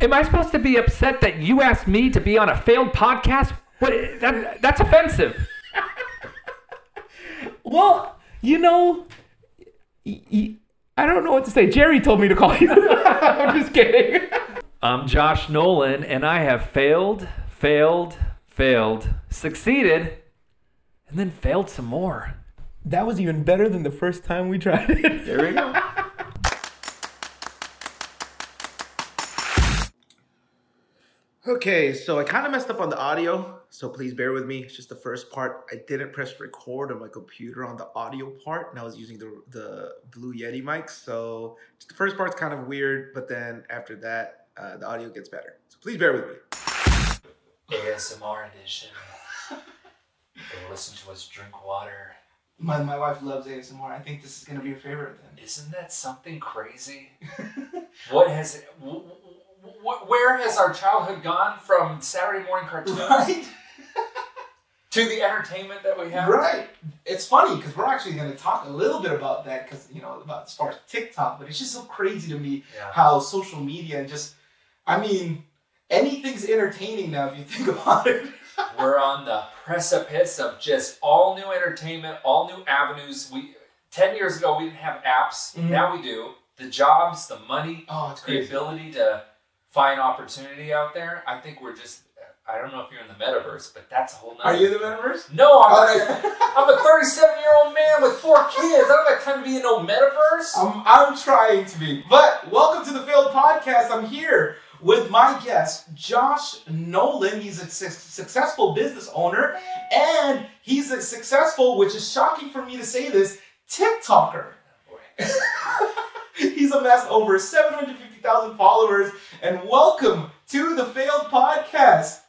Am I supposed to be upset that you asked me to be on a failed podcast? What? That, that's offensive. Well, you know, y- y- I don't know what to say. Jerry told me to call you. I'm just kidding. I'm Josh Nolan, and I have failed, failed, failed, succeeded, and then failed some more. That was even better than the first time we tried it. There we go. Okay, so I kind of messed up on the audio, so please bear with me. It's just the first part. I didn't press record on my computer on the audio part, and I was using the the Blue Yeti mic. So just the first part's kind of weird, but then after that, uh, the audio gets better. So please bear with me. ASMR edition. Go listen to us drink water. My, my wife loves ASMR. I think this is gonna be her favorite then. Isn't that something crazy? what has w- w- w- where has our childhood gone from Saturday morning cartoons Right? to the entertainment that we have? Right. It's funny because we're actually gonna talk a little bit about that because you know about as far as TikTok, but it's just so crazy to me Yeah. how social media and just, I mean, anything's entertaining now if you think about it. We're on the precipice of just all new entertainment, all new avenues. We ten years ago we didn't have apps. Mhm. Now we do. The jobs, the money, Oh, it's the ability to find opportunity out there. I think we're just. I don't know if you're in the metaverse, but that's a whole. Nother. Are you in the metaverse? No, I'm, Oh, I'm a 37 year old man with four kids. I don't have time to be in no metaverse. I'm, I'm trying to be. But welcome to the Failed Podcast. I'm here with my guest, Josh Nolan. He's a su- successful business owner, and he's a successful, which is shocking for me to say this, TikToker. Oh, he's amassed over 750,000 followers, and welcome to the Failed Podcast.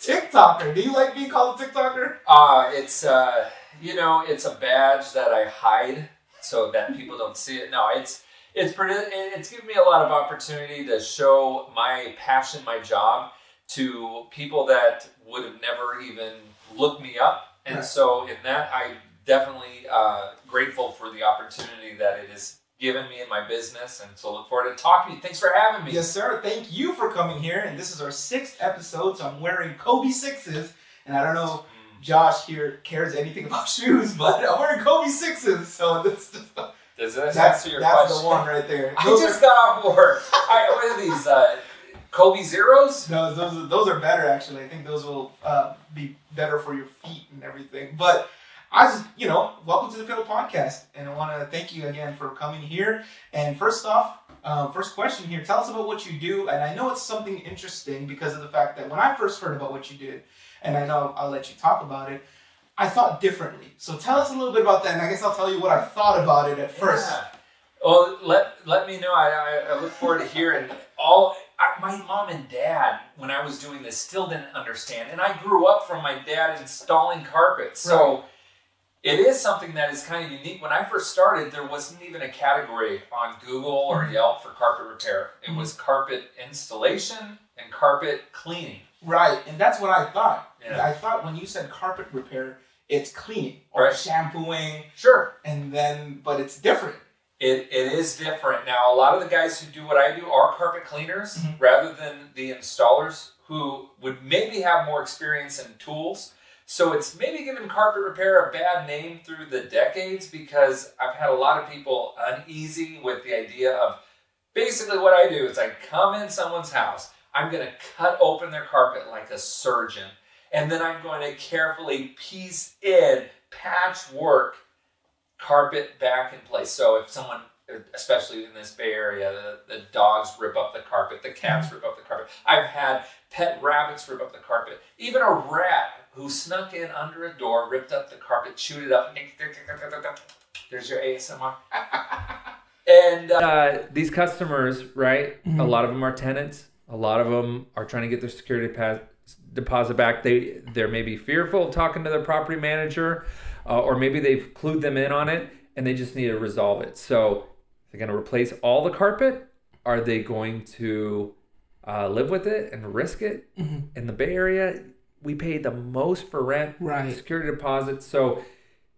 TikToker. Do you like being called a TikToker? Uh, it's uh, you know, it's a badge that I hide so that people don't see it. No, it's it's pretty. It's given me a lot of opportunity to show my passion, my job to people that would have never even looked me up. And Right. so, in that, I'm definitely uh, grateful for the opportunity that it has given me in my business. And so, look forward to talking to you. Thanks for having me. Yes, sir. Thank you for coming here. And this is our sixth episode, so I'm wearing Kobe sixes. And I don't know Mm. if Josh here cares anything about shoes, but I'm wearing Kobe sixes. So this, Does that that's your that's question? the one right there. I just are, got off work. I, what are these? Uh, Kobe Zeros? those, those, are- those are better, actually. I think those will uh, be better for your feet and everything. But I just, you know, welcome to the Failed Podcast. And I want to thank you again for coming here. And first off, uh, first question here tell us about what you do. And I know it's something interesting because of the fact that when I first heard about what you did, and I know I'll let you talk about it, I thought differently. So tell us a little bit about that, and I guess I'll tell you what I thought about it at first. Yeah. Well, let let me know. I, I, I look forward to hearing all. I, my mom and dad, when I was doing this, still didn't understand, and I grew up from my dad installing carpets. So it is something that is kind of unique. When I first started, there wasn't even a category on Google or Yelp for carpet repair. It was carpet installation and carpet cleaning. Right, and that's what I thought. Yeah. I thought when you said carpet repair, it's cleaning or Right. shampooing, Sure, and then, but it's different. It, it is different. Now, a lot of the guys who do what I do are carpet cleaners Mhm. rather than the installers who would maybe have more experience and tools. So it's maybe given carpet repair a bad name through the decades because I've had a lot of people uneasy with the idea of basically what I do is I come in someone's house, I'm going to cut open their carpet like a surgeon, and then I'm going to carefully piece in patchwork carpet back in place. So if someone, especially in this Bay Area, the, the dogs rip up the carpet, the cats mm-hmm. rip up the carpet. I've had pet rabbits rip up the carpet. Even a rat who snuck in under a door, ripped up the carpet, chewed it up. There's your ASMR. and uh, uh, these customers, right? Mm-hmm. A lot of them are tenants. A lot of them are trying to get their security pa- deposit back. They they're maybe fearful of talking to their property manager, uh, or maybe they've clued them in on it and they just need to resolve it. So they're going to replace all the carpet. Are they going to uh, live with it and risk it? In the Bay Area, we pay the most for rent, Right. security deposits. So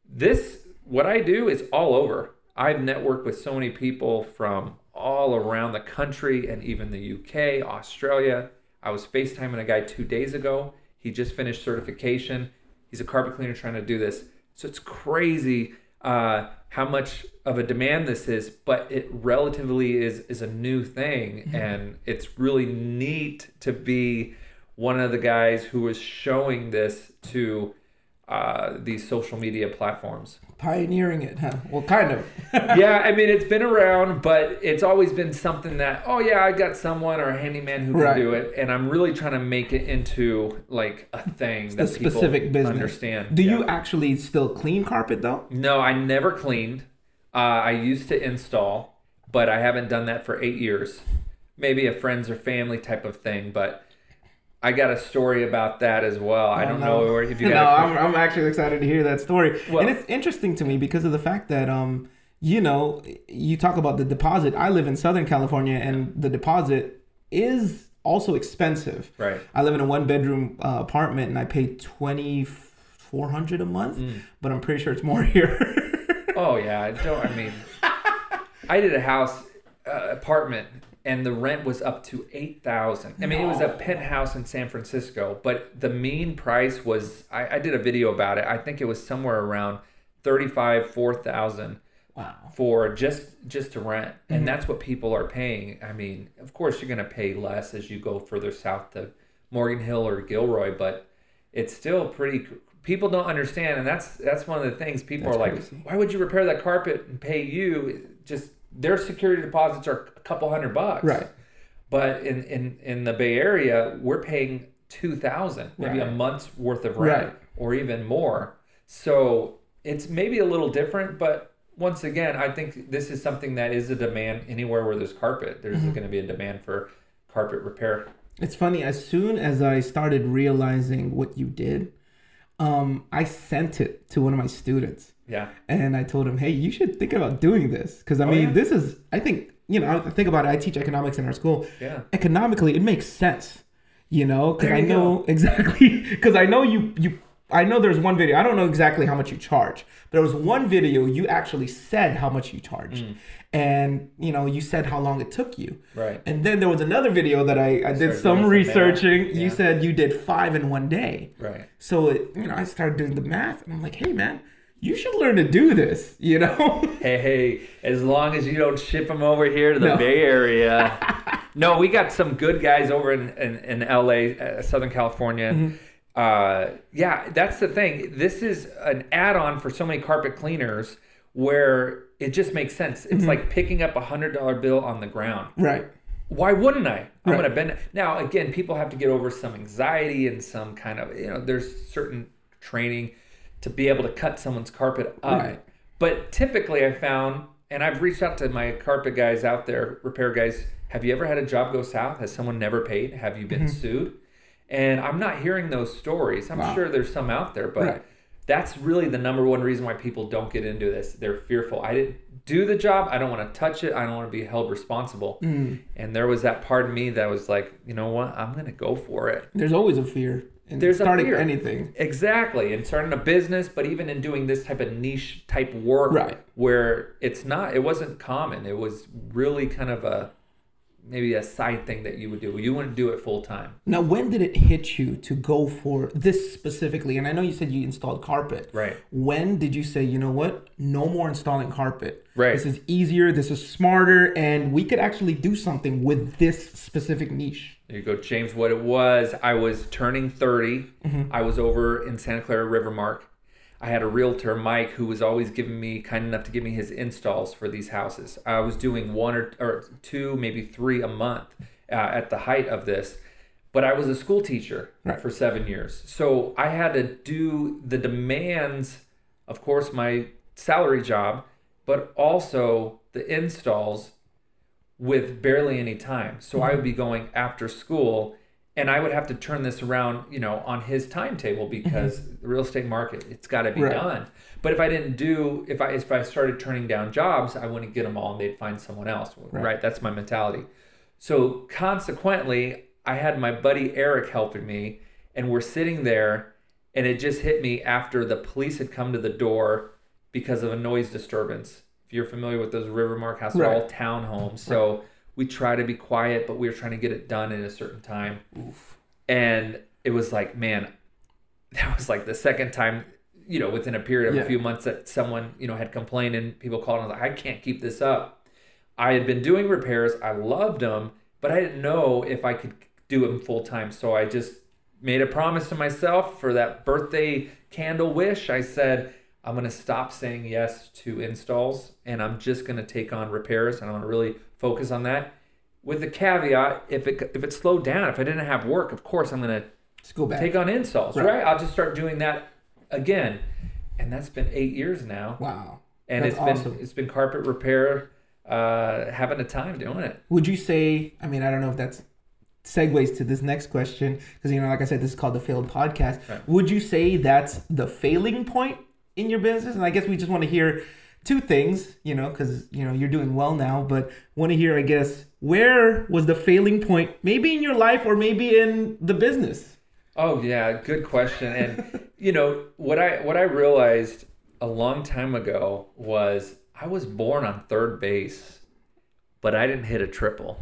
this, what I do is all over. I've networked with so many people from all around the country and even the UK, Australia. I was FaceTiming a guy two days ago. He just finished certification. He's a carpet cleaner trying to do this. So it's crazy uh, how much of a demand this is, but it relatively is is a new thing, and it's really neat to be one of the guys who was showing this to uh, these social media platforms. Pioneering it, huh? Well, kind of. yeah, I mean it's been around, but it's always been something that oh yeah, I got someone or a handyman who can Right. do it, and I'm really trying to make it into like a thing the that people specific business. understand. Do Yeah. you actually still clean carpet though? No, I never cleaned. Uh, I used to install, but I haven't done that for eight years. Maybe a friends or family type of thing, but I got a story about that as well. I Oh, don't no. know where- if you no. I'm, I'm actually excited to hear that story. Well- and it's interesting to me because of the fact that, um, you know, you talk about the deposit. I live in Southern California, and the deposit is also expensive. right. I live in a one bedroom uh, apartment, and I pay twenty four hundred a month, Mm. but I'm pretty sure it's more here. Oh yeah, I don't. I mean, I did a house uh, apartment, and the rent was up to eight thousand. I mean, it was a penthouse in San Francisco, but the mean price was. I, I did a video about it. I think it was somewhere around thirty-five, four thousand wow. for just just to rent, and mm-hmm. that's what people are paying. I mean, of course, you're going to pay less as you go further south to Morgan Hill or Gilroy, but it's still pretty. People don't understand, and that's that's one of the things. People That's are like, crazy. "Why would you repair that carpet and pay you?" Just their security deposits are a couple hundred bucks, Right. But in in in the Bay Area, we're paying two thousand, maybe a month's worth of rent, Right. or even more. So it's maybe a little different, but once again, I think this is something that is a demand anywhere where there's carpet. There's Mm-hmm. going to be a demand for carpet repair. It's funny. As soon as I started realizing what you did, um, I sent it to one of my students. Yeah, and I told him, "Hey, you should think about doing this because I mean, Oh, yeah. this is I think you know I think about it. I teach economics in our school. yeah, Economically, it makes sense, you know, because I know exactly because I know you you I know there's one video. I don't know exactly how much you charge, but there was one video you actually said how much you charged, Mm. and you know you said how long it took you. right. And then there was another video that I, I did Started some researching. math. You said you did five in one day. Right. So it, you know, I started doing the math, and I'm like, hey man, you should learn to do this. You know? Hey, hey, as long as you don't ship them over here to the No. Bay Area. no, we got some good guys over in, in, in LA, uh, Southern California. Mm-hmm. Uh, yeah, that's the thing. This is an add on for so many carpet cleaners where it just makes sense. It's Mm-hmm. like picking up a $100 bill on the ground. right. why wouldn't I? I'm Right. gonna bend. Now, again, people have to get over some anxiety and some kind of you know. There's certain training to be able to cut someone's carpet up. Right. But typically, I found, and I've reached out to my carpet guys out there, repair guys. Have you ever had a job go south? Has someone never paid? Have you been sued? And I'm not hearing those stories. I'm Mm-hmm. Wow. sure there's some out there, but Right. that's really the number one reason why people don't get into this. They're fearful. I didn't do the job. I don't want to touch it. I don't want to be held responsible. Mm. And there was that part of me that was like, you know what? I'm going to go for it. There's always a fear in There's starting anything. Exactly. And starting a business, but even in doing this type of niche type work Right. where it's not, it wasn't common. It was really kind of a, maybe a side thing that you would do. You wouldn't do it full time. Now, when did it hit you to go for this specifically? And I know you said you installed carpet. Right. When did you say, you know what? No more installing carpet. Right. This is easier. This is smarter, and we could actually do something with this specific niche. There you go, James. What it was, I was turning 30. Mm-hmm. I was over in Santa Clara Rivermark. I had a realtor, Mike, who was always giving me kind enough to give me his installs for these houses. I was doing one or, or two, maybe three a month uh, at the height of this. But I was a school teacher Right. for seven years. So I had to do the demands, of course, my salary job, but also the installs with barely any time. So I would be going after school and I would have to turn this around, you know, on his timetable mm-hmm. because the real estate market, it's got to be Right. done. But if I didn't do, if I if I started turning down jobs, I wouldn't get them all, and they'd find someone else. Right? That's my mentality. So consequently, I had my buddy Eric helping me, and we're sitting there, and it just hit me after the police had come to the door because of a noise disturbance if you're familiar with those Rivermark houses, Right. all townhomes. So we try to be quiet, but we were trying to get it done in a certain time. Oof. And it was like, man, that was like the second time, you know, within a period of Yeah. a few months that someone, you know, had complained and people called and was like, I can't keep this up. I had been doing repairs. I loved them, but I didn't know if I could do them full time. So I just made a promise to myself for that birthday candle wish. I said, I'm going to stop saying yes to installs and I'm just going to take on repairs and I'm going to really focus on that. With the caveat, if it if it slowed down, if I didn't have work, of course I'm going to go back. take on installs, Right. right. I'll just start doing that again. And that's been 8 years now. wow. And That's it's been it's been carpet repair uh having a time doing it. Would you say? I mean, I don't know if that's segues to this next question because you know, like I said, this is called the failed podcast. Right. Would you say that's the failing point in your business? And I guess we just want to hear two things, you know, because you know you're doing well now, but want to hear, I guess, where was the failing point? Maybe in your life or maybe in the business. Oh yeah, good question. And you know what I what I realized a long time ago was I was born on third base, but I didn't hit a triple.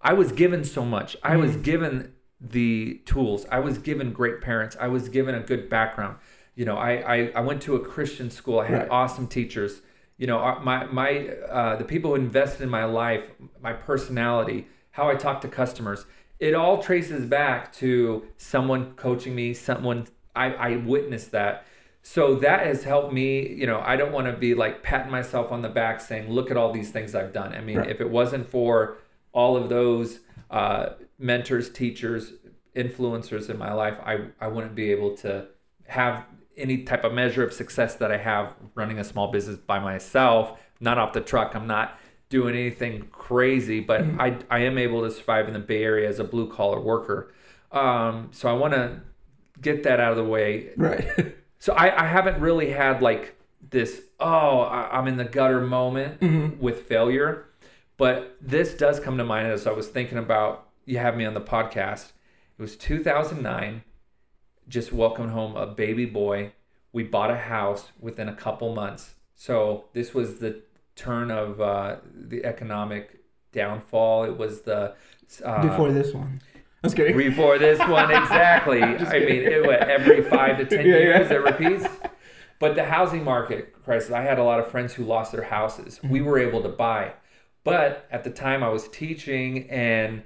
I was given so much. I was mm. given the tools. I was given great parents. I was given a good background. You know, I I, I went to a Christian school. I had Right. awesome teachers. You know, uh, my my uh, the people who invested in my life, my personality, how I talk to customers. It all traces back to someone coaching me. Someone I, I witnessed that. So that has helped me. You know, I don't want to be like patting myself on the back saying, "Look at all these things I've done." I mean, Right. if it wasn't for all of those uh, mentors, teachers, influencers in my life, I, I wouldn't be able to have any type of measure of success that I have running a small business by myself, not off the truck. I'm not doing anything crazy, but I, I am able to survive in the Bay Area as a blue collar worker. Um, so I want to get that out of the way Right. so I, I haven't really had like this, oh, I- I'm in the gutter moment with failure. But this does come to mind as I was thinking about you have me on the podcast. It was 2009, just welcomed home a baby boy. We bought a house within a couple months. So this was the turn of uh, the economic downfall. It was the. Uh, Before this one. That's great. before this one exactly i mean it, what, every five to ten Yeah, years yeah. it repeats but the housing market crisis i had a lot of friends who lost their houses we Mm-hmm. were able to buy but at the time i was teaching and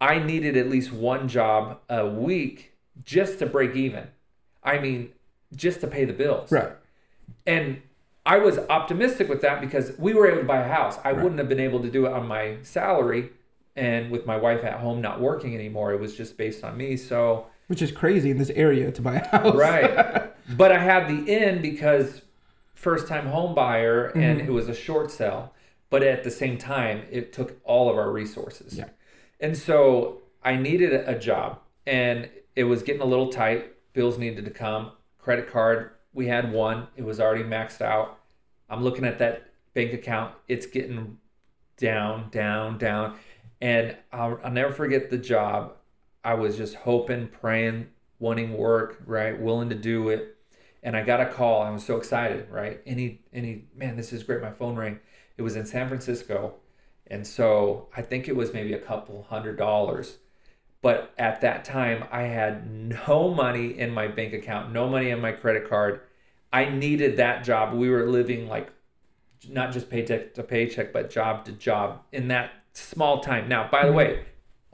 i needed at least one job a week just to break even i mean just to pay the bills right. and I was optimistic with that because we were able to buy a house. I wouldn't have been able to do it on my salary and with my wife at home not working anymore. It was just based on me. So, Which is crazy in this area to buy a house. right. but I had the in because first time home buyer Mm-hmm. and it was a short sale, But at the same time, it took all of our resources. Yeah. And so I needed a job and it was getting a little tight. Bills needed to come. Credit card, we had one. It was already maxed out. I'm looking at that bank account. It's getting down, down, down. And I'll, I'll never forget the job. I was just hoping, praying, wanting work, right? Willing to do it. And I got a call. I was so excited, right? Any, any, man, this is great. My phone rang. It was in San Francisco. And so I think it was maybe a couple hundred dollars. But at that time, I had no money in my bank account, no money in my credit card. I needed that job. We were living like not just paycheck to paycheck, but job to job in that small time. Now, by the mm-hmm. way,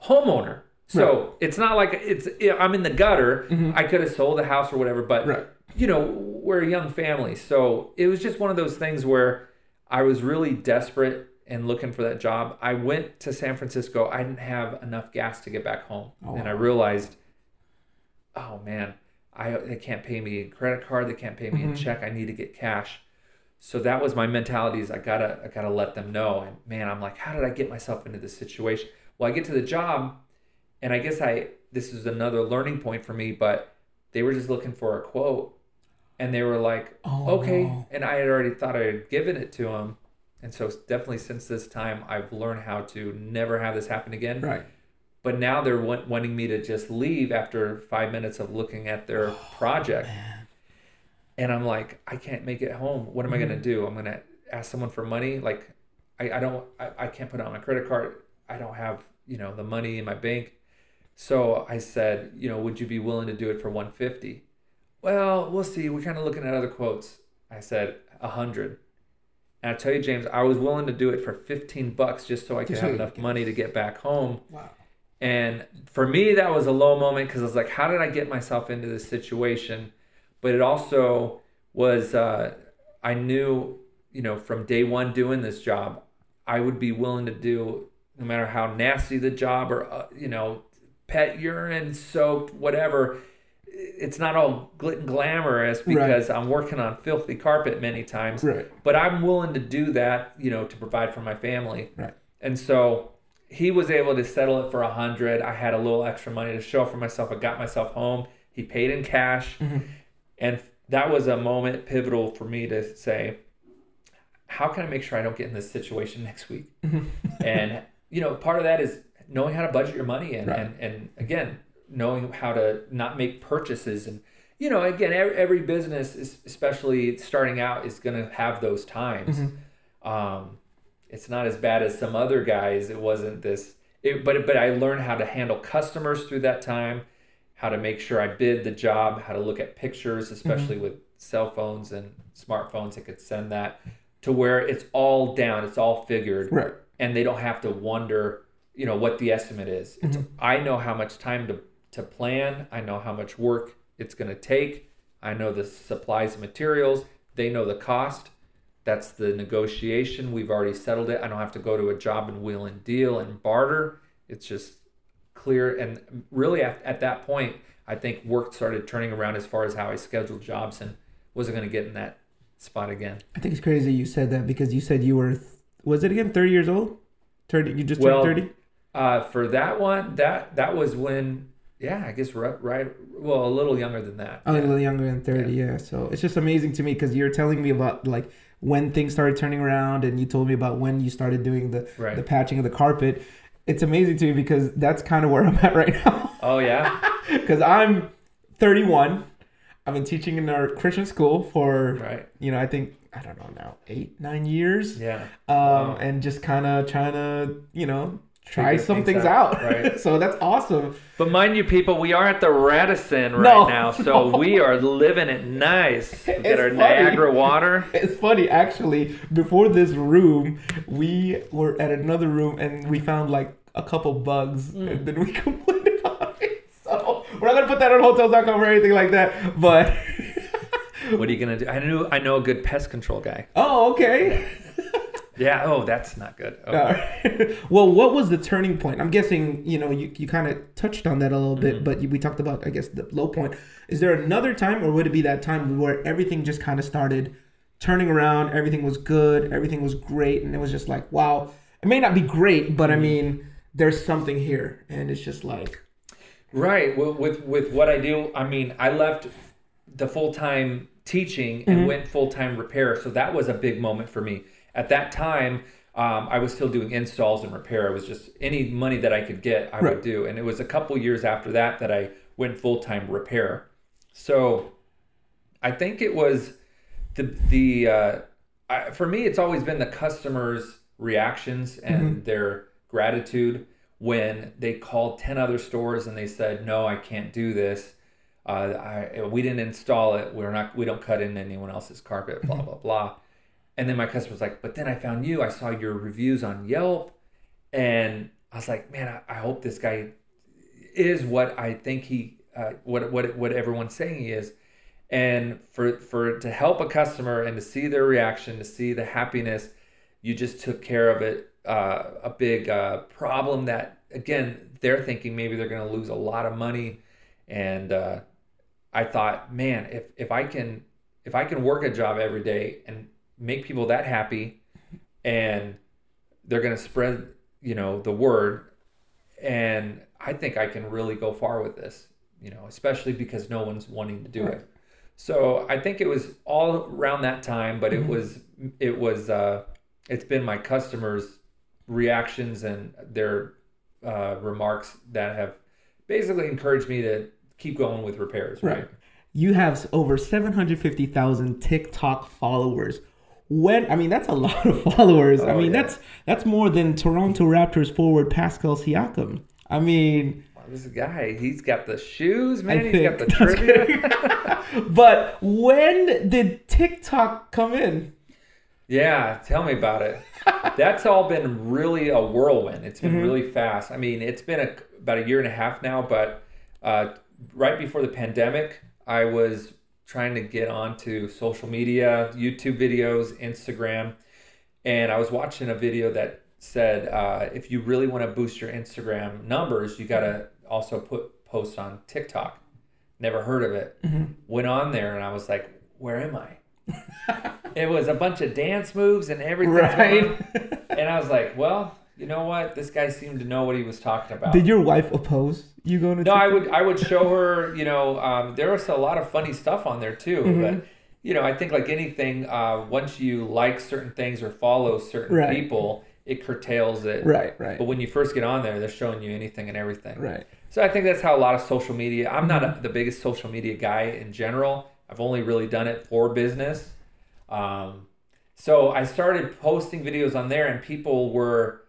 homeowner. So it's not like it's I'm in the gutter. Mm-hmm. I could have sold the house or whatever, but Right. you know we're a young family, so it was just one of those things where I was really desperate and looking for that job. I went to San Francisco. I didn't have enough gas to get back home, Oh. and I realized, oh man, I they can't pay me in credit card. They can't pay me in mm-hmm. check. I need to get cash. So that was my mentality is I gotta I gotta let them know. And man, I'm like, how did I get myself into this situation? Well, I get to the job, and I guess I this is another learning point for me, but they were just looking for a quote, and they were like, Oh, okay, no. and I had already thought I had given it to them, and so definitely since this time I've learned how to never have this happen again. Right. But now they're wa- wanting me to just leave after five minutes of looking at their oh, project. And I'm like, I can't make it home. What am I going to mm-hmm. do? I'm going to ask someone for money, like I, I don't I, I can't put it on my credit card. I don't have, you know, the money in my bank. So I said, you know, would you be willing to do it for 150? Well, we'll see. We're kind of looking at other quotes. I said, 100. And I tell you, James, I was willing to do it for 15 bucks just so I could have enough money to get back home. Wow. And for me, that was a low moment because I was like, how did I get myself into this situation? But it also was, uh, I knew, you know, from day one doing this job, I would be willing to do, no matter how nasty the job or, uh, you know, pet urine soaked, whatever. It's not all glit and glamorous because I'm working on filthy carpet many times Right. but I'm willing to do that, you know, to provide for my family. Right. And so he was able to settle it for a hundred. I had a little extra money to show for myself. I got myself home. He paid in cash, mm-hmm. and that was a moment pivotal for me to say, how can I make sure I don't get in this situation next week? Mm-hmm. and you know, part of that is knowing how to budget your money and Right. and and again, knowing how to not make purchases and you know, again, every, every business, is, especially starting out, is going to have those times. Um, it's not as bad as some other guys. It wasn't this, it, but but I learned how to handle customers through that time, how to make sure I bid the job, how to look at pictures, especially with cell phones and smartphones. I could send that to where it's all down, it's all figured, Right. and they don't have to wonder, you know, what the estimate is. Mm-hmm. I know how much time to to plan. I know how much work it's going to take. I know the supplies and materials. They know the cost. That's the negotiation. We've already settled it. I don't have to go to a job and wheel and deal and barter. It's just clear. And really, at, at that point, I think work started turning around as far as how I scheduled jobs and wasn't going to get in that spot again. I think it's crazy you said that because you said you were, th- was it again, 30 years old? 30, you just Well, turned 30? Uh, for that one, that that was when, yeah, I guess right, right well, a little younger than that. A little younger than 30, yeah. So it's just amazing to me because you're telling me about like when things started turning around and you told me about when you started doing the, Right. the patching of the carpet. It's amazing to me because that's kind of where I'm at right now. Oh yeah, Because I'm 31. I've been teaching in our Christian school for, right, you know, I think, I don't know now, eight, nine years. yeah. Um, Wow. And just kind of trying to, you know, try some things things out, out. right. so that's awesome. But mind you, people, we are at the Radisson right No, now, so no. we are living it nice. We It's get our funny. Niagara water. It's funny, actually. Before this room, we were at another room and we found like a couple bugs, Mm. and then we complained about it. So we're not gonna put that on Hotels.com or anything like that. But What are you gonna do? I knew I know a good pest control guy. oh, okay. Yeah. Oh, that's not good. Oh. Right. well, what was the turning point? I'm guessing you know you, you kind of touched on that a little bit, mm-hmm. but we talked about I guess the low point. Is there another time, or would it be that time where everything just kind of started turning around? Everything was good, everything was great, and it was just like, wow. It may not be great, but I mm-hmm. mean, there's something here, and it's just like, Right. Well, with with what I do, I mean, I left the full time teaching and mm-hmm. went full time repair, so that was a big moment for me. At that time, um, I was still doing installs and repair. It was just any money that I could get, I Right. would do. And it was a couple years after that that I went full time repair. So I think it was the the uh, I, for me, it's always been the customers' reactions and their gratitude when they called ten other stores and they said, "No, I can't do this. Uh, I, we didn't install it. We're not. We don't cut in anyone else's carpet. Blah blah blah." And then my customer was like, "But then I found you. I saw your reviews on Yelp, and I was like, man, I, I hope this guy is what I think he, uh, what what what everyone's saying he is." and for for to help a customer and to see their reaction to see the happiness you just took care of it uh, a big uh, problem that again they're thinking maybe they're going to lose a lot of money and uh, i thought man if if i can if i can work a job every day and make people that happy and they're going to spread you know the word and i think i can really go far with this you know especially because no one's wanting to do Right. it so I think it was all around that time, but Mm-hmm. it was it was uh, it's been my customers' reactions and their uh, remarks that have basically encouraged me to keep going with repairs. Right. Right. you have over 750,000 TikTok followers. When I mean that's a lot of followers. I Oh, mean yeah. that's that's more than Toronto Raptors forward Pascal Siakam. I mean, Wow, this guy, he's got the shoes, I man. He's think got the trivia. but when did TikTok come in? Yeah, tell me about it. That's all been really a whirlwind. It's been Mm-hmm. really fast. I mean, it's been a, about a year and a half now, but uh, right before the pandemic, I was trying to get onto social media, YouTube videos, Instagram, and I was watching a video that said uh, if you really want to boost your Instagram numbers, you got to also put posts on TikTok. Never heard of it. Went on there and I was like, where am I? it was a bunch of dance moves and everything. Right. And I was like, well, you know what? This guy seemed to know what he was talking about. Did your wife oppose you going to? no, I would I would show her, you know, um, there was a lot of funny stuff on there too. Mm-hmm. But you know, I think like anything, uh, once you like certain things or follow certain Right. people, it curtails it. Right, right, But when you first get on there, they're showing you anything and everything. right. So I think that's how a lot of social media. I'm not Mm-hmm. a, the biggest social media guy in general. I've only really done it for business. Um, so I started posting videos on there, and people were.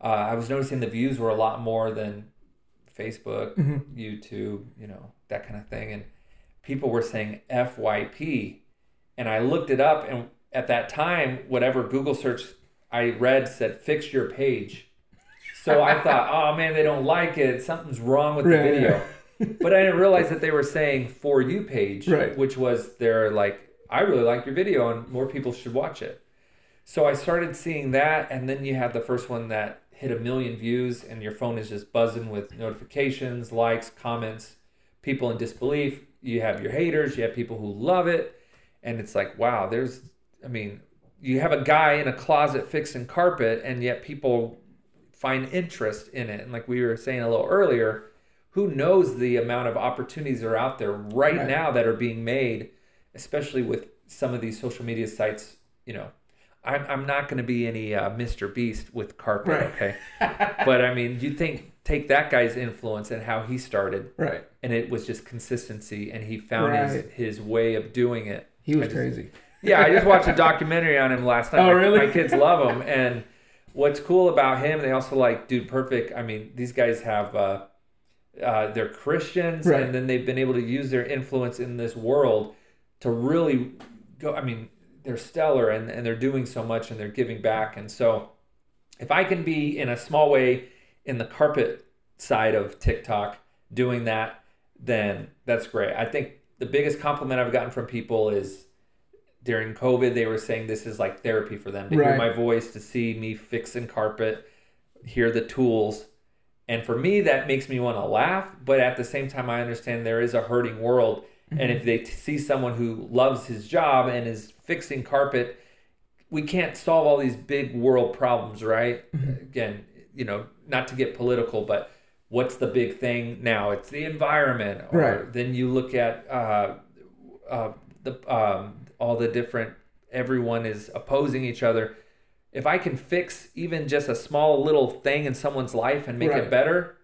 Uh, I was noticing the views were a lot more than Facebook, Mm-hmm. YouTube, you know, that kind of thing, and people were saying FYP, and I looked it up, and at that time, whatever Google search I read said fix your page. So I thought, oh man, they don't like it. Something's wrong with the video. but I didn't realize that they were saying for you page, Right. which was their like, I really like your video and more people should watch it. So I started seeing that, and then you had the first one that hit a million views, and your phone is just buzzing with notifications, likes, comments, people in disbelief. You have your haters, you have people who love it, and it's like, wow, there's, I mean, you have a guy in a closet fixing carpet, and yet people find interest in it. And like we were saying a little earlier, who knows the amount of opportunities that are out there right, Right. now that are being made, especially with some of these social media sites. You know, I'm, I'm not going to be any uh, Mr. Beast with carpet, Right. okay? but I mean, you think take that guy's influence and how he started, Right. and it was just consistency, and he found Right. his his way of doing it. He was just- crazy. yeah, I just watched a documentary on him last night. Oh, my, really? My kids love him, and what's cool about him, they also like Dude Perfect. I mean, these guys have uh, uh, they're Christians, Right. and then they've been able to use their influence in this world to really go. I mean, they're stellar, and and they're doing so much, and they're giving back, and so if I can be in a small way in the carpet side of TikTok doing that, then that's great. I think the biggest compliment I've gotten from people is during COVID, they were saying this is like therapy for them to hear my voice, to see me fixing carpet, hear the tools. And for me, that makes me want to laugh. But at the same time, I understand there is a hurting world. And if they t- see someone who loves his job and is fixing carpet, we can't solve all these big world problems, right? Again, you know, not to get political, but what's the big thing now? It's the environment. Or Right. then you look at uh, uh, the um, all the different. Everyone is opposing each other. If I can fix even just a small little thing in someone's life and make Right. it better,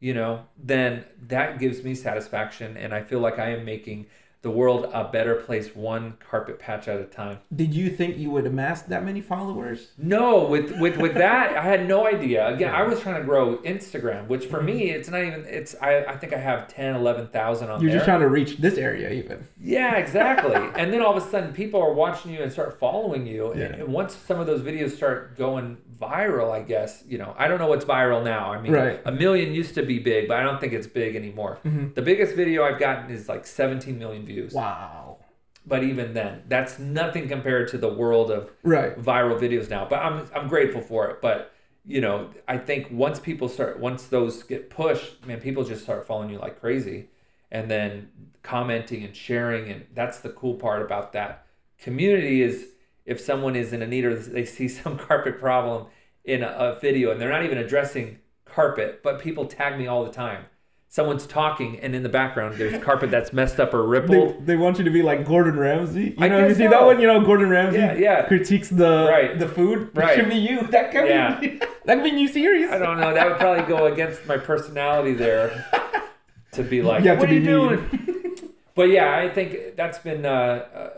you know, then that gives me satisfaction, and I feel like I am making the world a better place, one carpet patch at a time. Did you think you would amass that many followers? No, with with with that, I had no idea. Again, I was trying to grow Instagram, which for me, mm-hmm. it's not even. It's I, I think I have 10, 11,000 on You're there. just trying to reach this area, even. Yeah, exactly. and then all of a sudden, people are watching you and start following you. And, Yeah. and once some of those videos start going viral, I guess you know. I don't know what's viral now. I mean, Right. a million used to be big, but I don't think it's big anymore. Mm-hmm. The biggest video I've gotten is like 17 million views. Wow. But even then, that's nothing compared to the world of Right. viral videos now. But I'm I'm grateful for it. But you know, I think once people start, once those get pushed, man, people just start following you like crazy, and then commenting and sharing, and that's the cool part about that community is if someone is in a need or they see some carpet problem in a, a video, and they're not even addressing carpet, but people tag me all the time. Someone's talking, and in the background, there's carpet that's messed up or They, rippled. they want you to be like Gordon Ramsay. You I know, you see so. that one? You know, Gordon Ramsay Yeah, yeah. critiques the Right. the food. Right. should be you. That could Yeah. be that could be you serious. I don't know. That would probably go against my personality there to be like, what are you be doing? but yeah, I think that's been uh, uh,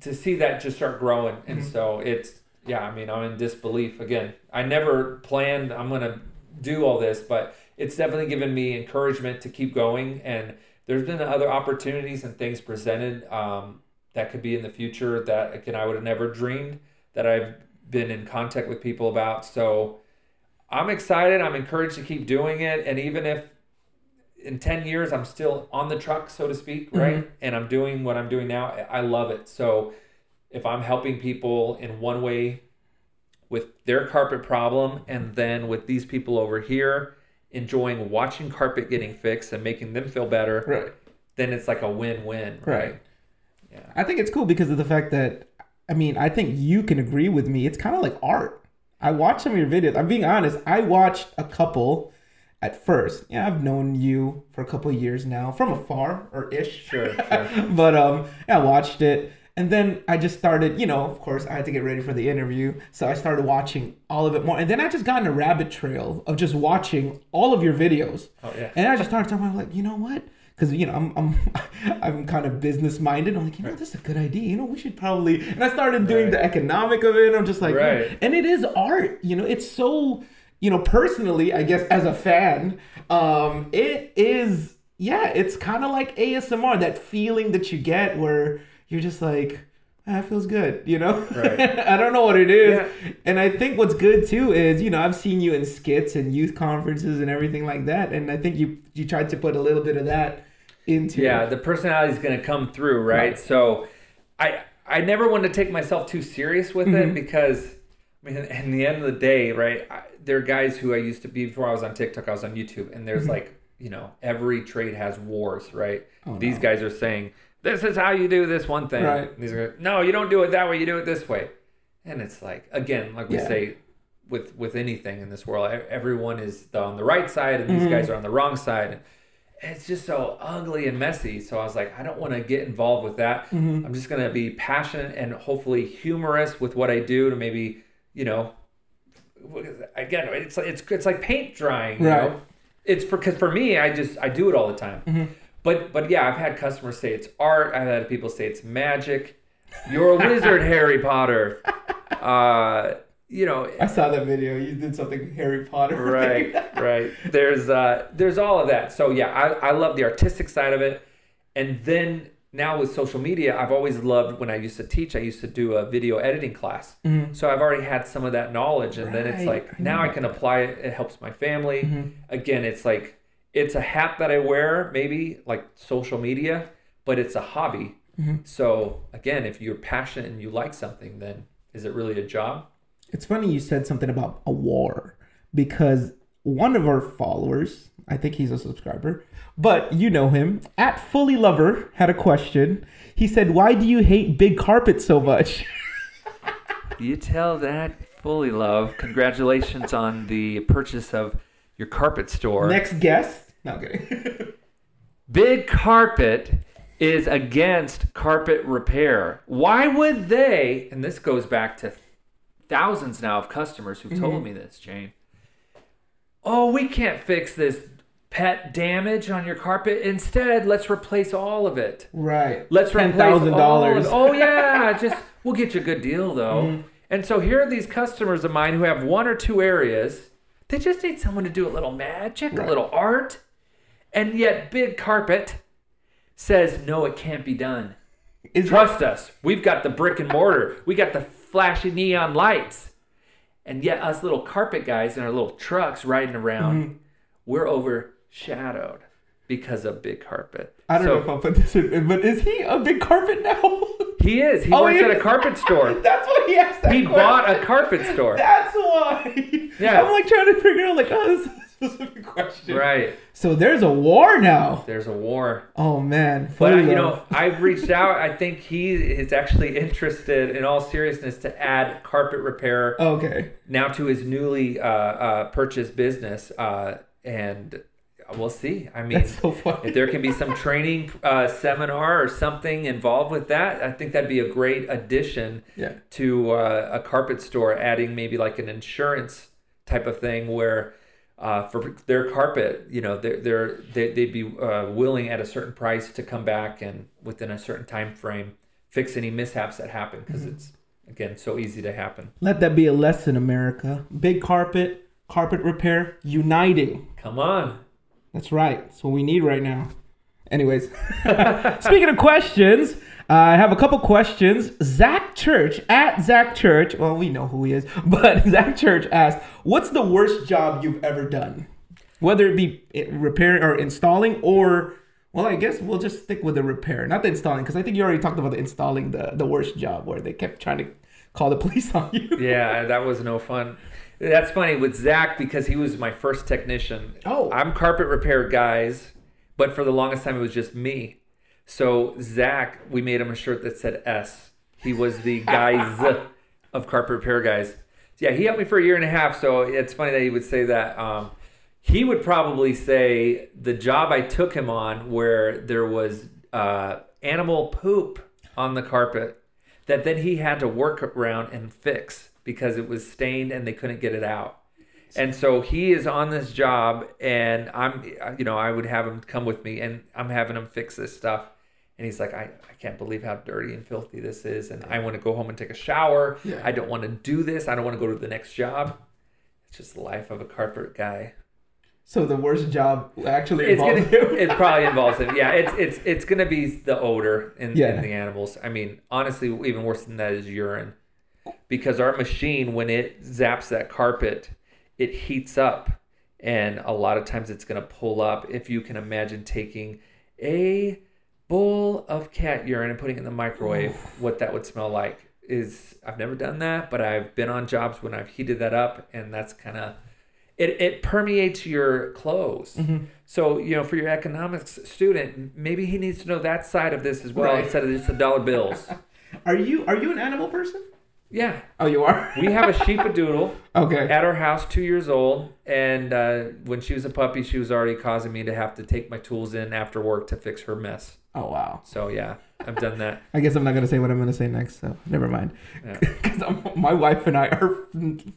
to see that just start growing, and Mm-hmm. so it's yeah. I mean, I'm in disbelief again. I never planned I'm gonna do all this, but it's definitely given me encouragement to keep going. And there's been other opportunities and things presented um, that could be in the future that again I would have never dreamed that I've been in contact with people about. So I'm excited. I'm encouraged to keep doing it, and even if in 10 years i'm still on the truck so to speak mm-hmm. right and i'm doing what i'm doing now i love it so if i'm helping people in one way with their carpet problem and then with these people over here enjoying watching carpet getting fixed and making them feel better Right. then it's like a win-win right, Right. I think it's cool because of the fact that I mean, I think you can agree with me. It's kind of like art. I watch some of your videos. I'm being honest. I watched a couple at first. Yeah, I've known you for a couple of years now from afar or ish. Sure, sure. but um, yeah, I watched it. And then I just started, you know, of course, I had to get ready for the interview. So I started watching all of it more. And then I just got in a rabbit trail of just watching all of your videos. Oh, yeah. And I just started talking about like, you know what? Because you know I'm I'm I'm kind of business minded. I'm like, you know, this is a good idea. You know, we should probably. And I started doing Right. the economic of it. I'm just like, Right. and it is art. You know, it's so. You know, personally, I guess as a fan, um, it is. Yeah, it's kind of like ASMR. That feeling that you get where you're just like. "Ah, That feels good, you know. Right. I don't know what it is, Yeah. and I think what's good too is you know I've seen you in skits and youth conferences and everything like that, and I think you you tried to put a little bit of that into yeah the personality is going to come through right? Right. so i i never want to take myself too serious with Mm-hmm. it because i mean in the end of the day right I, there are guys who i used to be before i was on tiktok i was on youtube and there's mm-hmm. like you know every trade has wars right? Oh, these guys are saying this is how you do this one thing. Right. these are no you don't do it that way you do it this way. And it's like again like we Yeah. say with with anything in this world everyone is on the right side and these mm-hmm. guys are on the wrong side and it's just so ugly and messy. So i was like i don't want to get involved with that. Mm-hmm. I'm just going to be passionate and hopefully humorous with what i do to maybe you know again it's it's it's like paint drying you Right. know? It's because for me i just i do it all the time. But but yeah i've had customers say it's art. I've had people say it's magic. You're a wizard harry potter. Uh you know I saw that video. You did something Harry Potter. right right. There's uh there's all of that. So yeah I, I love the artistic side of it. And then now with social media i've always loved when i used to teach i used to do a video editing class so i've already had some of that knowledge and then it's Mm-hmm. Like I now i can apply it it helps my family Mm-hmm. again it's like it's a hat that i wear maybe like social media but it's a hobby Mm-hmm. so again if you're passionate and you like something then is it really a job It's funny you said something about a war because one of our followers, I think he's a subscriber, but you know him, at Fully Lover had a question. He said, "Why do you hate big carpet so much?" You tell that fully love. Congratulations on the purchase of your carpet store. Next guest. No I'm kidding. Big Carpet is against carpet repair. Why would they? And this goes back to thousands now of customers who've told mm-hmm. me this, Jane. Oh, we can't fix this pet damage on your carpet. Instead, let's replace all of it. right. Let's ten replace thousand all of- dollars. Oh yeah, just we'll get you a good deal though. Mm-hmm. And so here are these customers of mine who have one or two areas. They just need someone to do a little magic, a little art, and yet Big Carpet says no, it can't be done. Is Trust us, we've got the brick and mortar, we got the flashy neon lights, and yet us little carpet guys in our little trucks riding around, Mm-hmm. we're overshadowed because of Big Carpet. I don't So- know if I'll put this in, but is he a big carpet now? He is. He Oh, works he at a carpet store. That's what he asked that He question. bought a carpet store. That's why. Yeah. I'm like trying to figure out, like, oh, this specific question. Right. So there's a war now. There's a war. Oh man. But you know, I've reached out. I think he is actually interested, in all seriousness, to add carpet repair Okay. now to his newly uh, uh, purchased business, uh, and we'll see. I mean, so if there can be some training uh, seminar or something involved with that, I think that'd be a great addition Yeah. to uh, a carpet store, adding maybe like an insurance type of thing where uh, for their carpet, you know, they're, they're they, they'd be uh, willing at a certain price to come back and within a certain time frame fix any mishaps that happen because Mm-hmm. it's again so easy to happen. Let that be a lesson, America. Big carpet, carpet repair, uniting. Come on. That's right. That's what we need right now. Anyways, speaking of questions, Uh, I have a couple questions. Zach Church at Zach Church. Well, we know who he is, but Zach Church asked, "What's the worst job you've ever done? Whether it be repairing or installing, or well, I guess we'll just stick with the repair, not the installing, because I think you already talked about the installing, the the worst job where they kept trying to call the police on you. Yeah, that was no fun. That's funny with Zach because he was my first technician. Oh. I'm carpet repair guys, but for the longest time it was just me. So Zach, we made him a shirt that said S. He was the guys of carpet repair guys. Yeah, he helped me for a year and a half. So it's funny that he would say that. Um, he would probably say the job I took him on, where there was uh, animal poop on the carpet, that then he had to work around and fix because it was stained and they couldn't get it out. And so he is on this job, and I'm, you know, I would have him come with me, and I'm having him fix this stuff. And he's like, I, I can't believe how dirty and filthy this is. And I want to go home and take a shower. Yeah. I don't want to do this. I don't want to go to the next job. It's just the life of a carpet guy. So the worst job actually It's involves gonna, it probably involves him. Yeah, it's it's it's gonna be the odor in, Yeah. in the animals. I mean, honestly, even worse than that is urine, because our machine when it zaps that carpet, it heats up, and a lot of times it's gonna pull up. If you can imagine taking a bowl of cat urine and putting it in the microwave, what that would smell like is I've never done that, but I've been on jobs when I've heated that up, and that's kind of it, it permeates your clothes. Mm-hmm. So, you know, for your economics student, maybe he needs to know that side of this as well Right. instead of just the dollar bills. Are you are you an animal person? yeah. Oh, you are. We have a sheep doodle. okay. at our house, two years old. And uh, when she was a puppy, she was already causing me to have to take my tools in after work to fix her mess. Oh wow. So, yeah, I've done that. I guess I'm not gonna say what I'm gonna say next, so never mind. Yeah. Because my wife and I are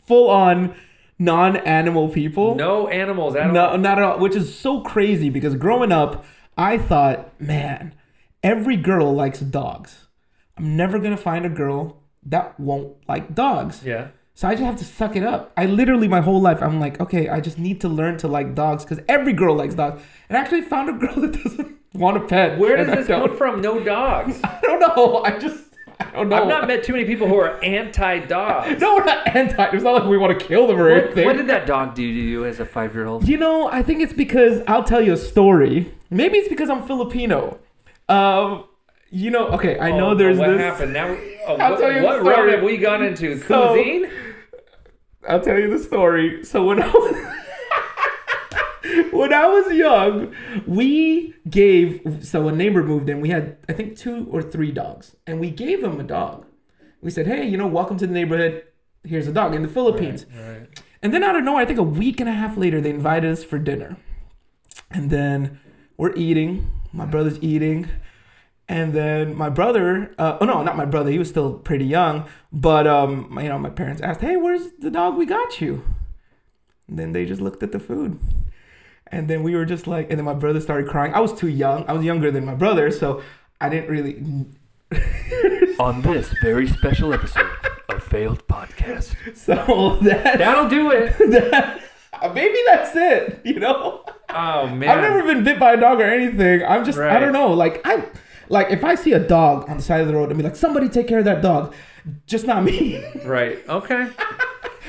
full on non-animal people. No animals at all. No, not at all. Which is so crazy because growing up, I thought, man, every girl likes dogs. I'm never gonna find a girl that won't like dogs. Yeah. So I just have to suck it up. I literally my whole life I'm like, okay, I just need to learn to like dogs because every girl likes dogs. And I actually found a girl that doesn't want a pet. Where does this come from? No dogs. I don't know. I just I don't know. I've not met too many people who are anti dogs. No, we're not anti. It's not like we want to kill them or What, anything. what did that dog do to you as a five year old? You know, I think it's because I'll tell you a story. Maybe it's because I'm Filipino. Um, you know, okay, I know Oh, there's what this. happened now. Oh, I'll what tell you what story. realm have we gone into? So- Cuisine? I'll tell you the story. So when I was when I was young, we gave so a neighbor moved in. We had I think two or three dogs, and we gave them a dog. We said, "Hey, you know, welcome to the neighborhood. Here's a dog in the Philippines." Right. And then out of nowhere, I think a week and a half later, they invited us for dinner. And then we're eating. My brother's eating. And then my brother, uh, oh no, not my brother. He was still pretty young. But um, you know, my parents asked, "Hey, where's the dog we got you?" And then they just looked at the food. And then we were just like, and then my brother started crying. I was too young. I was younger than my brother, so I didn't really. On this very special episode of Failed Podcast. So that, That'll do it. that maybe that's it. You know. Oh man. I've never been bit by a dog or anything. I'm just I don't know. Like I like if I see a dog on the side of the road and be like, somebody take care of that dog. Just not me. Right. Okay.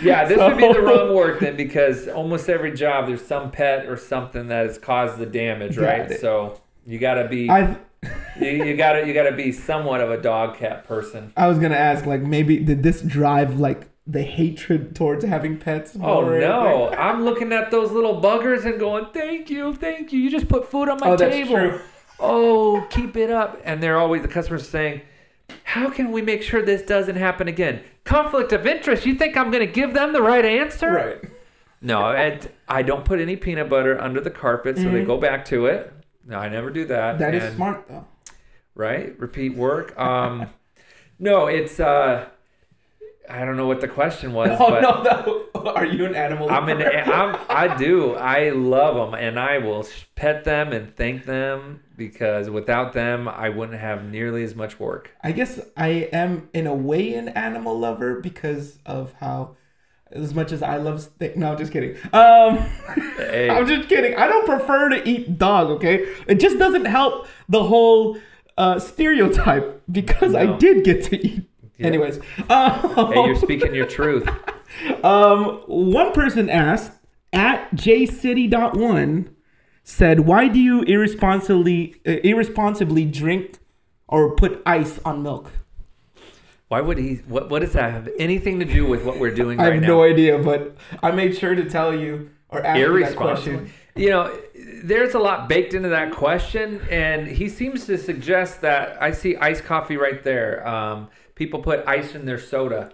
Yeah, this would be the wrong word then because almost every job there's some pet or something that has caused the damage, right? So you gotta be you, you gotta you gotta be somewhat of a dog cat person. I was gonna ask like maybe did this drive like the hatred towards having pets? Oh no! I'm looking at those little buggers and going, "Thank you, thank you. You just put food on my Oh, that's table. true. Oh, keep it up." And they're always the customers saying, "How can we make sure this doesn't happen again?" Conflict of interest. You think I'm going to give them the right answer? Right. No, and I don't put any peanut butter under the carpet, so they go back to it. No, I never do that. Mm-hmm. That is smart though. right? Repeat work. Um, no, it's uh, I don't know what the question was, Oh but no, no. Are you an animal? I'm an? I'm I do. I love them and I will pet them and thank them because without them I wouldn't have nearly as much work. I guess I am in a way an animal lover because of how, as much as I love steak. No, I'm just kidding. Um, Hey. I'm just kidding. I don't prefer to eat dog. Okay, it just doesn't help the whole uh, stereotype because I did get to eat. Yeah. Anyways, um, Hey, you're speaking your truth. Um, one person asked at jcity.one said, "Why do you irresponsibly uh, irresponsibly drink or put ice on milk?" Why would he what what does that have anything to do with what we're doing I right have now? no idea, but I made sure to tell you or ask you that question. You know, there's a lot baked into that question, and he seems to suggest that I see iced coffee right there. Um, people put ice in their soda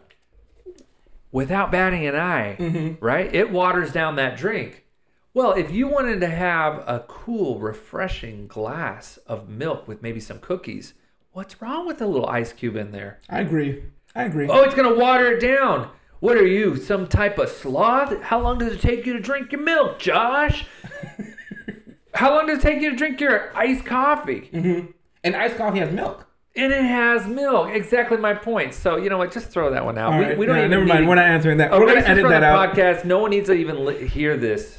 without batting an eye, Mm-hmm. right? It waters down that drink. Well, if you wanted to have a cool, refreshing glass of milk with maybe some cookies, what's wrong with a little ice cube in there? I agree. I agree. Oh, it's gonna water it down. What are you, some type of sloth? How long does it take you to drink your milk, Josh? How long does it take you to drink your iced coffee? And iced coffee has milk. And it has milk. Exactly my point. So you know what? Just throw that one out. All we, right, we don't even never mind. need- We're not answering that. We're gonna edit that out. podcast. No one needs to even li- hear this.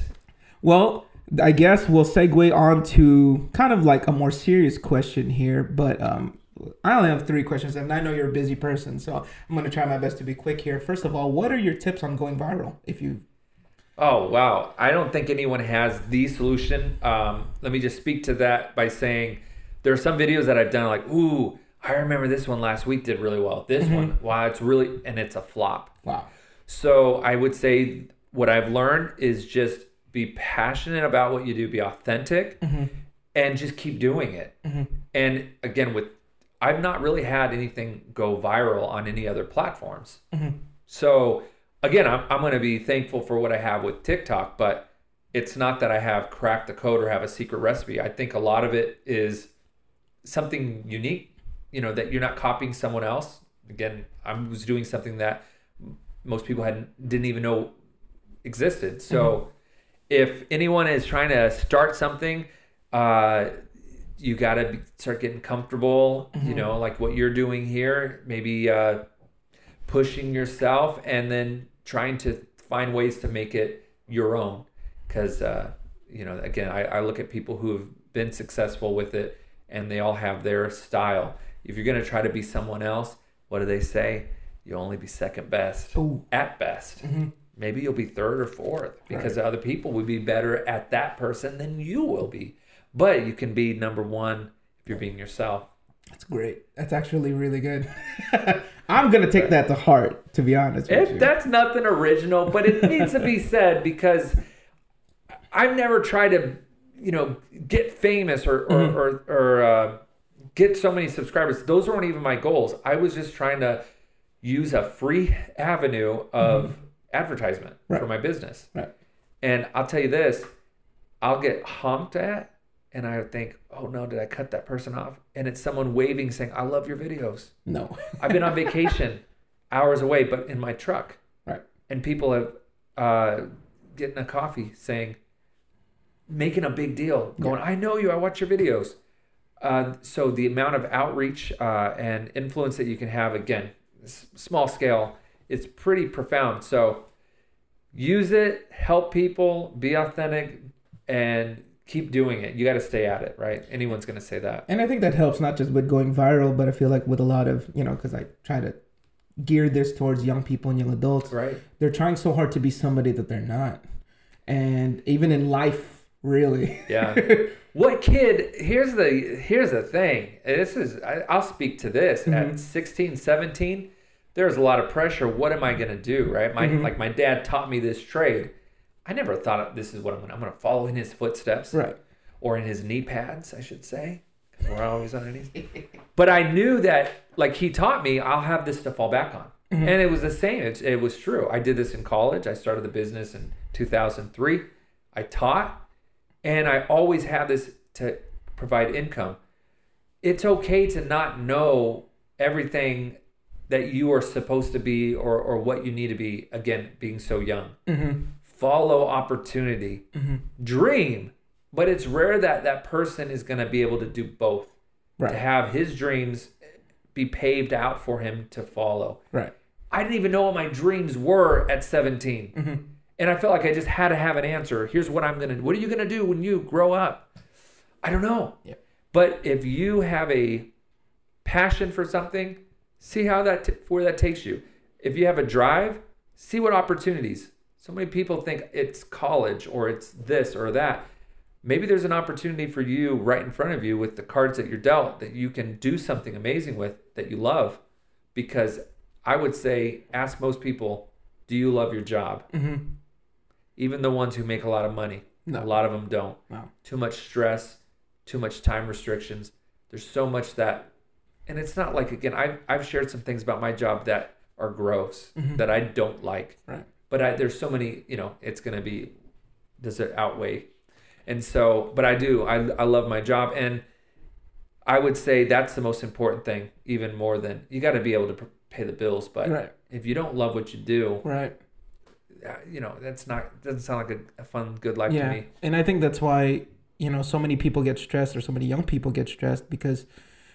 Well, I guess we'll segue on to kind of like a more serious question here, but um, I only have three questions, and I know you're a busy person, so I'm going to try my best to be quick here. First of all, what are your tips on going viral? If you, Oh wow! I don't think anyone has the solution. Um, let me just speak to that by saying there are some videos that I've done like, ooh, I remember this one last week did really well. This mm-hmm. one, wow, it's really and it's a flop. wow, So I would say what I've learned is just be passionate about what you do, be authentic, mm-hmm. and just keep doing it. Mm-hmm. And again, with I've not really had anything go viral on any other platforms. So again, I'm, I'm going to be thankful for what I have with TikTok, but it's not that I have cracked the code or have a secret recipe. I think a lot of it is something unique, you know, that you're not copying someone else. Again, I was doing something that most people hadn't didn't even know existed. So if anyone is trying to start something, uh, you got to start getting comfortable, you know, like what you're doing here, maybe uh, pushing yourself and then trying to find ways to make it your own. Because, uh, you know, again, I, I look at people who have been successful with it and they all have their style. If you're going to try to be someone else, what do they say? You'll only be second best Ooh. at best. Maybe you'll be third or fourth because other people would be better at that person than you will be. But you can be number one if you're being yourself. that's great. That's actually really good. I'm going to take that to heart, to be honest with It, you. that's nothing original, but it needs to be said because I've never tried to, you know, get famous or or, or, or uh, get so many subscribers. Those weren't even my goals. I was just trying to use a free avenue of advertisement for my business. Right. And I'll tell you this, I'll get honked at and I think, oh no, did I cut that person off? And it's someone waving saying, I love your videos. no. I've been on vacation hours away, but in my truck. right. And people have uh, getting a coffee saying, making a big deal, going, I know you, I watch your videos. Uh, so the amount of outreach uh, and influence that you can have, again, s- small scale, it's pretty profound. So use it, help people, be authentic, and keep doing it. You got to stay at it, right? Anyone's going to say that. And I think that helps not just with going viral, but I feel like with a lot of, you know, because I try to gear this towards young people and young adults. Right. They're trying so hard to be somebody that they're not. And even in life, really. Yeah. what kid? Here's the here's the thing. This is I, I'll speak to this at mm-hmm. 16, 17. There's a lot of pressure. What am I going to do? Right. My mm-hmm. like my dad taught me this trade. I never thought this is what I'm going. to I'm going to follow in his footsteps right. or in his knee pads, I should say. We're always on our knees. But I knew that, like he taught me, I'll have this to fall back on. Mm-hmm. And it was the same. It, it was true. I did this in college. I started the business in 2003. I taught, and I always have this to provide income. It's okay to not know everything that you are supposed to be or, or what you need to be, again, being so young. Mm-hmm. Follow opportunity. Dream. But it's rare that that person is going to be able to do both. To have his dreams be paved out for him to follow. Right. I didn't even know what my dreams were at 17. Mm-hmm. And I felt like I just had to have an answer. Here's what I'm going to What are you going to do when you grow up? I don't know. Yep. But if you have a passion for something, see how that t- where that takes you. If you have a drive, see what opportunities. So many people think it's college or it's this or that. Maybe there's an opportunity for you right in front of you with the cards that you're dealt that you can do something amazing with that you love. Because I would say, ask most people, do you love your job? Mm-hmm. Even the ones who make a lot of money. No. A lot of them don't. No. Too much stress, too much time restrictions. There's so much that, and it's not like, again, I've, I've shared some things about my job that are gross, mm-hmm. that I don't like. Right. But I, there's so many, you know, it's going to be, does it outweigh? And so, but I do, I, I love my job. And I would say that's the most important thing, even more than you got to be able to pay the bills. But Right. if you don't love what you do, Right. Uh, you know, that's not, doesn't sound like a, a fun, good life yeah. to me. And I think that's why, you know, so many people get stressed or so many young people get stressed because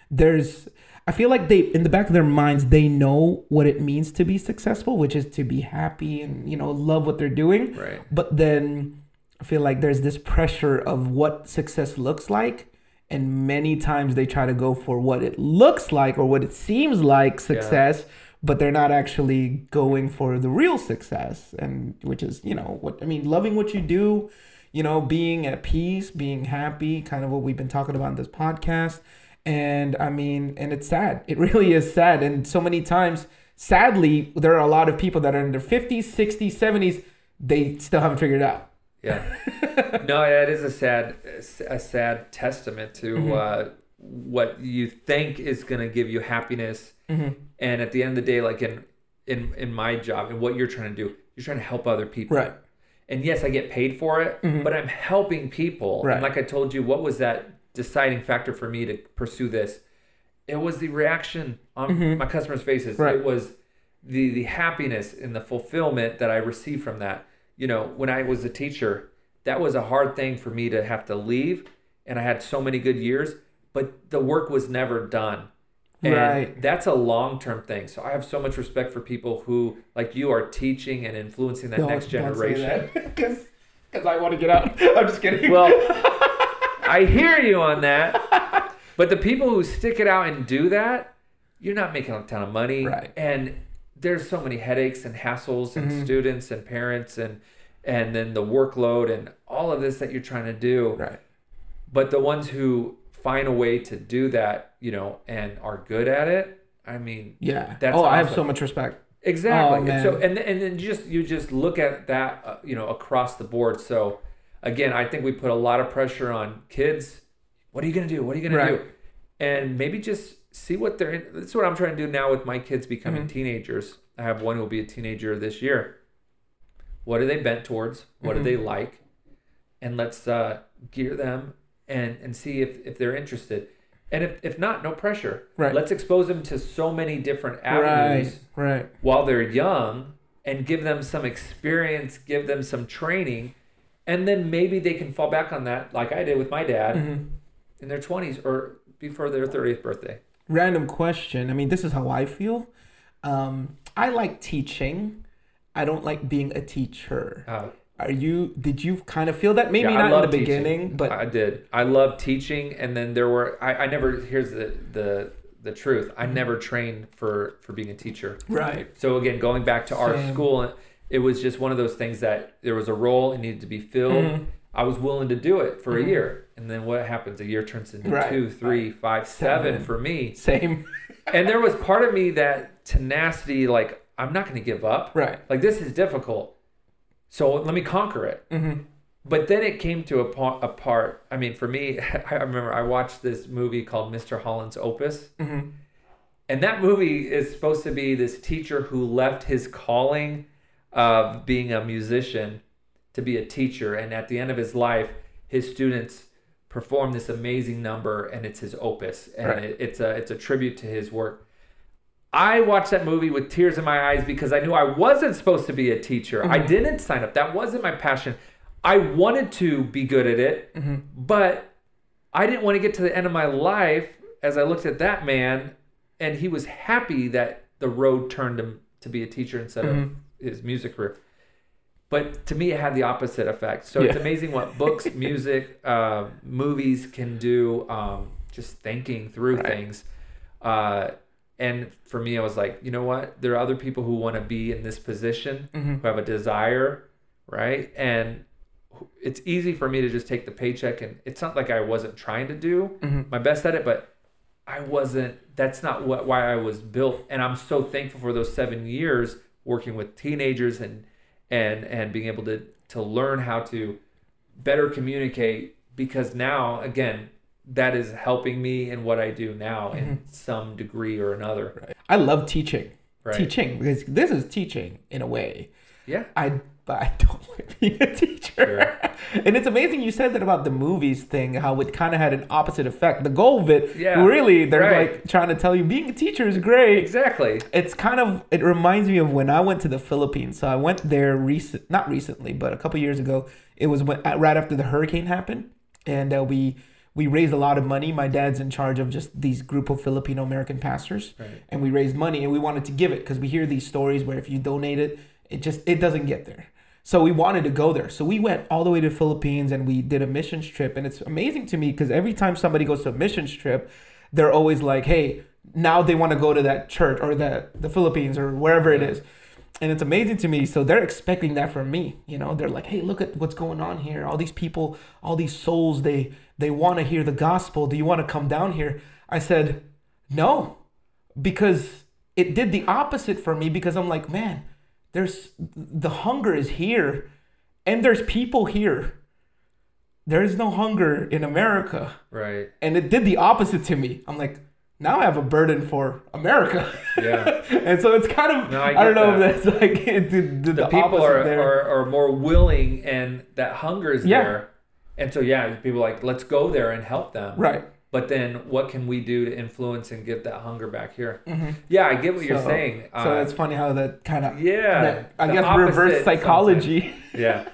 there's I feel like they in the back of their minds they know what it means to be successful, which is to be happy and, you know, love what they're doing. Right. But then I feel like there's this pressure of what success looks like. And many times they try to go for what it looks like or what it seems like success, but they're not actually going for the real success. And which is, you know, what I mean, loving what you do, you know, being at peace, being happy, kind of what we've been talking about in this podcast. And I mean, and it's sad. It really is sad. And so many times, sadly, there are a lot of people that are in their 50s, 60s, 70s, they still haven't figured it out. Yeah. no, yeah, it is a sad, a sad testament to Mm-hmm. uh, what you think is going to give you happiness, Mm-hmm. and at the end of the day, like in in in my job and what you're trying to do, you're trying to help other people. Right. And yes, I get paid for it, but I'm helping people. Right. And like I told you, what was that deciding factor for me to pursue this? It was the reaction on my customers' faces. Mm-hmm. Right. It was the the happiness and the fulfillment that I received from that. You know, when I was a teacher, that was a hard thing for me to have to leave, and I had so many good years, but the work was never done. And Right. that's a long term thing. So I have so much respect for people who, like you, are teaching and influencing that next generation. Because I want to get out. I'm just kidding. Well, I hear you on that. But the people who stick it out and do that, you're not making a ton of money. Right. And there's so many headaches and hassles and Mm-hmm. students and parents and and then the workload and all of this that you're trying to do. right. But the ones who find a way to do that, you know, and are good at it, I mean, Yeah. That's oh, I have so much respect. Exactly. Oh, and so and and then just you just look at that uh, you know across the board. So again, I think we put a lot of pressure on kids. What are you going to do? What are you going Right. to do? And maybe just see what they're in. That's what I'm trying to do now with my kids becoming Mm-hmm. teenagers. I have one who will be a teenager this year. What are they bent towards? What Mm-hmm. do they like? And let's uh, gear them and and see if if they're interested. And if, if not, no pressure. Right. Let's expose them to so many different avenues Right. Right. while they're young and give them some experience, give them some training, and then maybe they can fall back on that, like I did with my dad Mm-hmm. in their 20s or before their 30th birthday. Random question. I mean, this is how I feel. Um, I like teaching. I don't like being a teacher. Uh, Are you? Did you kind of feel that? Maybe yeah, not in the teaching. beginning, but I did. I love teaching, and then there were I, I never. Here's the the the truth. Mm-hmm. I never trained for for being a teacher. right. So again, going back to our school, it was just one of those things that there was a role it needed to be filled. Mm-hmm. I was willing to do it for a year, and then what happens? A year turns into Right. two, three, five, seven Seven. for me. Same. And there was part of me that tenacity, like I'm not going to give up. Right. Like this is difficult, so let me conquer it. Mm-hmm. But then it came to a, pa- a part. I mean, for me, I remember I watched this movie called Mr. Holland's Opus. Mm-hmm. And that movie is supposed to be this teacher who left his calling of being a musician to be a teacher. And at the end of his life, his students perform this amazing number and it's his opus. And Right. it, it's a it's a tribute to his work. I watched that movie with tears in my eyes because I knew I wasn't supposed to be a teacher. I Mm-hmm. didn't sign up. That wasn't my passion. I wanted to be good at it, Mm-hmm. but I didn't want to get to the end of my life as I looked at that man and he was happy that the road turned him to be a teacher instead Mm-hmm. of his music career. But to me, it had the opposite effect. So it's amazing what books, music, uh, movies can do. Um, just thinking through Right. things. Uh, and for me, I was like, you know what? There are other people who want to be in this position, Mm-hmm. who have a desire, right? And it's easy for me to just take the paycheck, and it's not like I wasn't trying to do Mm-hmm. my best at it, but I wasn't. That's not what why I was built, and I'm so thankful for those seven years working with teenagers and and and being able to to learn how to better communicate because now again that is helping me in what I do now in some degree or another. Right. I love teaching. Right. Teaching because this is teaching in a way. Yeah. I but I don't like being a teacher. and it's amazing you said that about the movies thing, how it kind of had an opposite effect. The goal of it, Yeah, really, they're right. like trying to tell you being a teacher is great. Exactly. It's kind of it reminds me of when I went to the Philippines. So I went there recent, not recently, but a couple years ago. It was when, right after the hurricane happened, and uh, we we raised a lot of money. My dad's in charge of just these group of Filipino American pastors, Right. and we raised money and we wanted to give it because we hear these stories where if you donate it, it just it doesn't get there. So we wanted to go there. So we went all the way to the Philippines and we did a missions trip. And it's amazing to me because every time somebody goes to a missions trip, they're always like, "Hey, now they want to go to that church or that the Philippines or wherever it is." And it's amazing to me. So they're expecting that from me. You know, they're like, "Hey, look at what's going on here. All these people, all these souls, they they want to hear the gospel. Do you want to come down here?" I said, "No." Because it did the opposite for me because I'm like, "Man, there's the hunger is here and there's people here. There is no hunger in America." Right. And it did the opposite to me. I'm like, now I have a burden for America. Yeah. and so it's kind of No, I I, don't know that. if that's like it did, did the, the, people are, are are more willing and that hunger is Yeah. there. And so yeah, people are like, let's go there and help them. right. But then what can we do to influence and get that hunger back here? Yeah, I get what you're Mm-hmm. Saying. So Uh, that's funny how that kind of yeah. that, I guess reverse psychology. Yeah.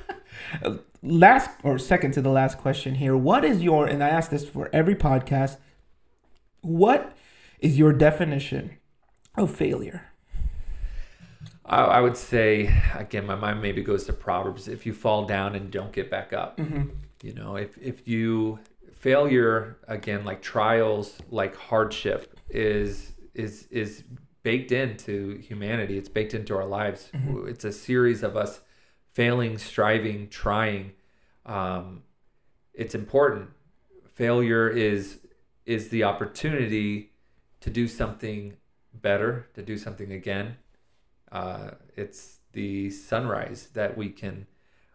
last or second to the last question here. What is your and I ask this for every podcast. What is your definition of failure? I, I would say again, my mind maybe goes to Proverbs. If you fall down and don't get back up, you know, if if you failure again, like trials, like hardship, is is is baked into humanity. It's baked into our lives. It's a series of us failing, striving, trying. Um, it's important. Failure is is the opportunity to do something better, to do something again. Uh, it's the sunrise that we can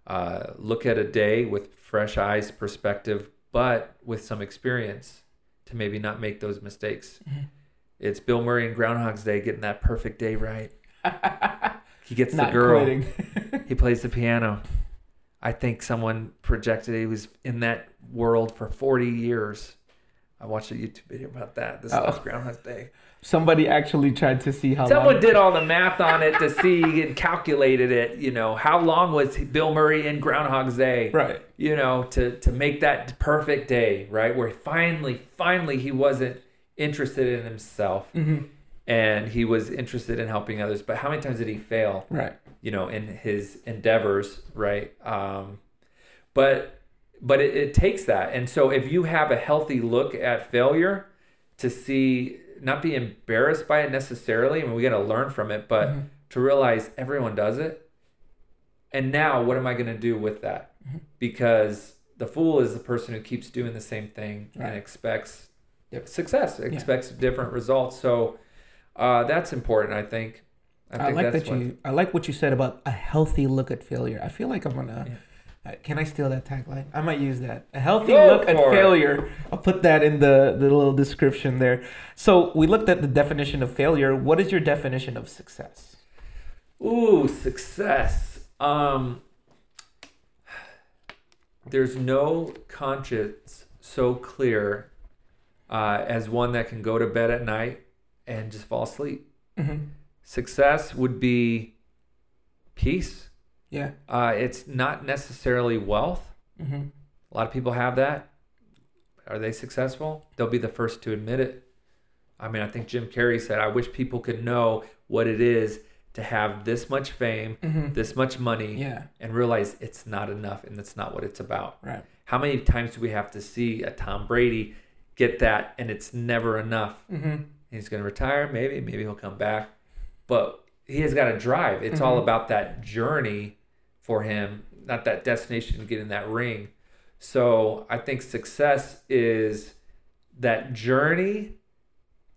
uh, look at a day with fresh eyes, perspective, but with some experience to maybe not make those mistakes. It's Bill Murray in Groundhog's Day getting that perfect day right. he gets the girl. He plays the piano. I think someone projected he was in that world for 40 years. I watched a YouTube video about that. This Oh. last Groundhog's Day. Somebody actually tried to see how Someone long. did all the math on it to see and calculated it. You know, how long was Bill Murray in Groundhog's Day? Right. You know, to to make that perfect day, right? Where finally, finally, he wasn't interested in himself, Mm-hmm. and he was interested in helping others. But how many times did he fail? Right. you know in his endeavors right um but but it, it takes that and so if you have a healthy look at failure to see not be embarrassed by it necessarily I mean we got to learn from it but Mm-hmm. to realize everyone does it and now what am i going to do with that Mm-hmm. because the fool is the person who keeps doing the same thing Right. and expects Yep. success expects different results so uh, that's important i think i I, think like that's that what you. I like what you said about a healthy look at failure. I feel like I'm gonna. uh, Can I steal that tagline? I might use that. A healthy Go look at it. failure. I'll put that in the the little description there. So we looked at the definition of failure. What is your definition of success? Ooh, success. Um, there's no conscience so clear uh, as one that can go to bed at night and just fall asleep. Mm-hmm. Success would be peace. Yeah. Uh, it's not necessarily wealth. Mm-hmm. A lot of people have that. Are they successful? They'll be the first to admit it. I mean, I think Jim Carrey said, I wish people could know what it is to have this much fame, Mm-hmm. this much money, Yeah. and realize it's not enough and that's not what it's about. Right. How many times do we have to see a Tom Brady get that and it's never enough? Mm-hmm. He's going to retire, maybe, maybe he'll come back. But he has got to drive. It's all Mhm. about that journey for him, not that destination to get in that ring. So I think success is that journey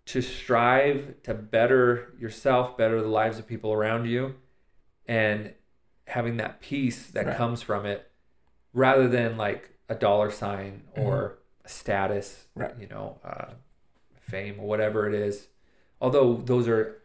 to strive to better yourself, better the lives of people around you, and having that peace that Right. comes from it rather than like a dollar sign or a status, Mm-hmm. Right. you know, uh, fame or whatever it is. Although those are